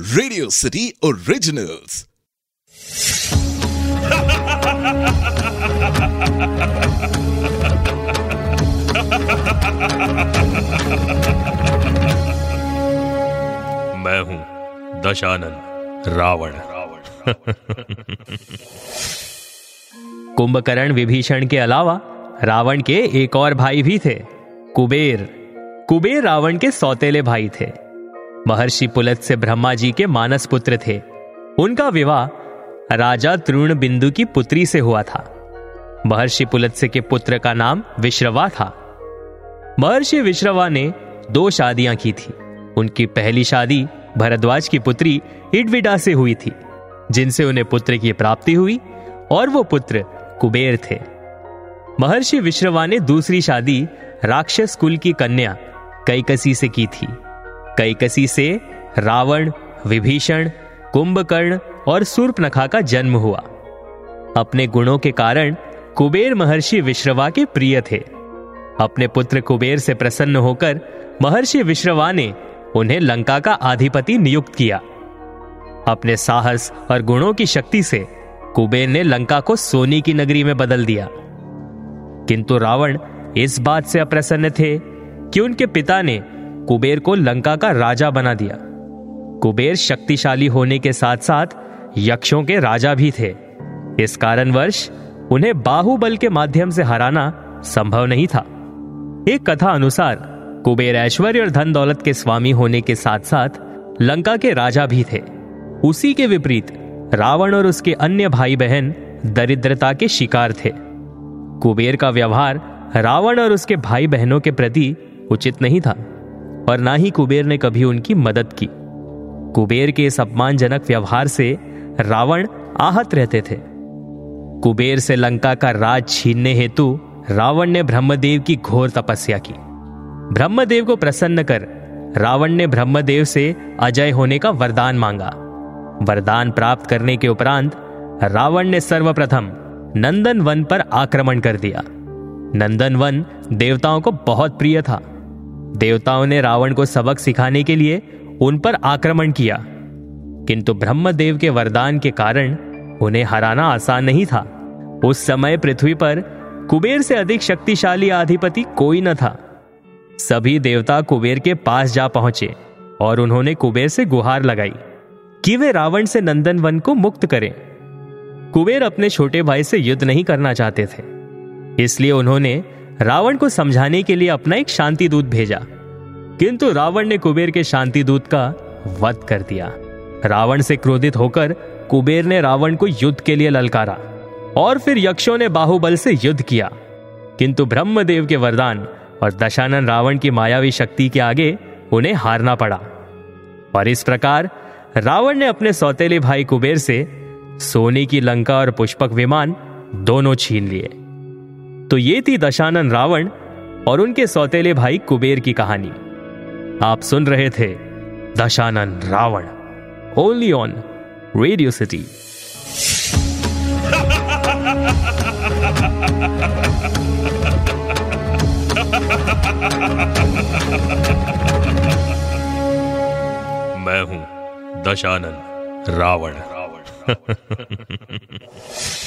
Radio city originals मैं हूँ दशानन रावण रावण। कुंभकर्ण विभीषण के अलावा रावण के एक और भाई भी थे कुबेर। कुबेर रावण के सौतेले भाई थे। महर्षि पुलत से ब्रह्मा जी के मानस पुत्र थे। उनका विवाह राजा तृण बिंदु की पुत्री से हुआ था। महर्षि पुलत्स्य के पुत्र का नाम विश्रवा था। महर्षि विश्रवा ने दो शादियाँ की थी। उनकी पहली शादी भरद्वाज की पुत्री इडविडा से हुई थी, जिनसे उन्हें पुत्र की प्राप्ति हुई और वो पुत्र कुबेर थे। महर्षि विश्रवा ने दूसरी शादी राक्षस कुल की कन्या कैकसी से की थी। कैकसी से रावण, विभीषण, कुंभकर्ण और सूर्पनखा का जन्म हुआ। अपने गुणों के कारण कुबेर महर्षि विश्रवा के प्रिय थे। अपने पुत्र कुबेर से प्रसन्न होकर महर्षि विश्रवा ने उन्हें लंका का अधिपति नियुक्त किया। अपने साहस और गुणों की शक्ति से कुबेर ने लंका को सोने की नगरी में बदल दिया। किंतु रावण इस बात से अप्रसन्न थे कि उनके पिता ने कुबेर को लंका का राजा बना दिया। कुबेर शक्तिशाली होने के साथ साथ यक्षों के राजा भी थे। इस कारणवश उन्हें बाहुबल के माध्यम से हराना संभव नहीं था। एक कथा अनुसार कुबेर ऐश्वर्य और धन दौलत के स्वामी होने के साथ साथ लंका के राजा भी थे। उसी के विपरीत रावण और उसके अन्य भाई बहन दरिद्रता के शिकार थे। कुबेर का व्यवहार रावण और उसके भाई बहनों के प्रति उचित नहीं था। और ना ही कुबेर ने कभी उनकी मदद की। कुबेर के इस अपमानजनक व्यवहार से रावण आहत रहते थे। कुबेर से लंका का राज छीनने हेतु रावण ने ब्रह्मदेव की घोर तपस्या की। ब्रह्मदेव को प्रसन्न कर रावण ने ब्रह्मदेव से अजय होने का वरदान मांगा। वरदान प्राप्त करने के उपरांत रावण ने सर्वप्रथम नंदन वन पर आक्रमण कर दिया। नंदन वन देवताओं को बहुत प्रिय था। देवताओं ने रावण को सबक सिखाने के लिए उन पर आक्रमण किया। किंतु ब्रह्मदेव के वरदान के कारण उन्हें हराना आसान नहीं था। उस समय पृथ्वी पर कुबेर से अधिक शक्तिशाली अधिपति कोई न था। सभी देवता कुबेर के पास जा पहुँचे और उन्होंने कुबेर से गुहार लगाई कि वे रावण से नंदन वन को मुक्त करें। कुबेर अपने छोटे भाई से युद्ध नहीं करना चाहते थे। इसलिए उन्होंने रावण को समझाने के लिए अपना एक शांति दूत भेजा। किंतु रावण ने कुबेर के शांति दूत का वध कर दिया। रावण से क्रोधित होकर कुबेर ने रावण को युद्ध के लिए ललकारा और फिर यक्षों ने बाहुबल से युद्ध किया। किंतु ब्रह्मदेव के वरदान और दशानन रावण की मायावी शक्ति के आगे उन्हें हारना पड़ा। और इस प्रकार रावण ने अपने सौतेले भाई कुबेर से सोने की लंका और पुष्पक विमान दोनों छीन लिए। तो ये थी दशानन रावण और उनके सौतेले भाई कुबेर की कहानी। आप सुन रहे थे Dashanan Ravan only on Radio City मैं हूँ दशानन रावण रावण।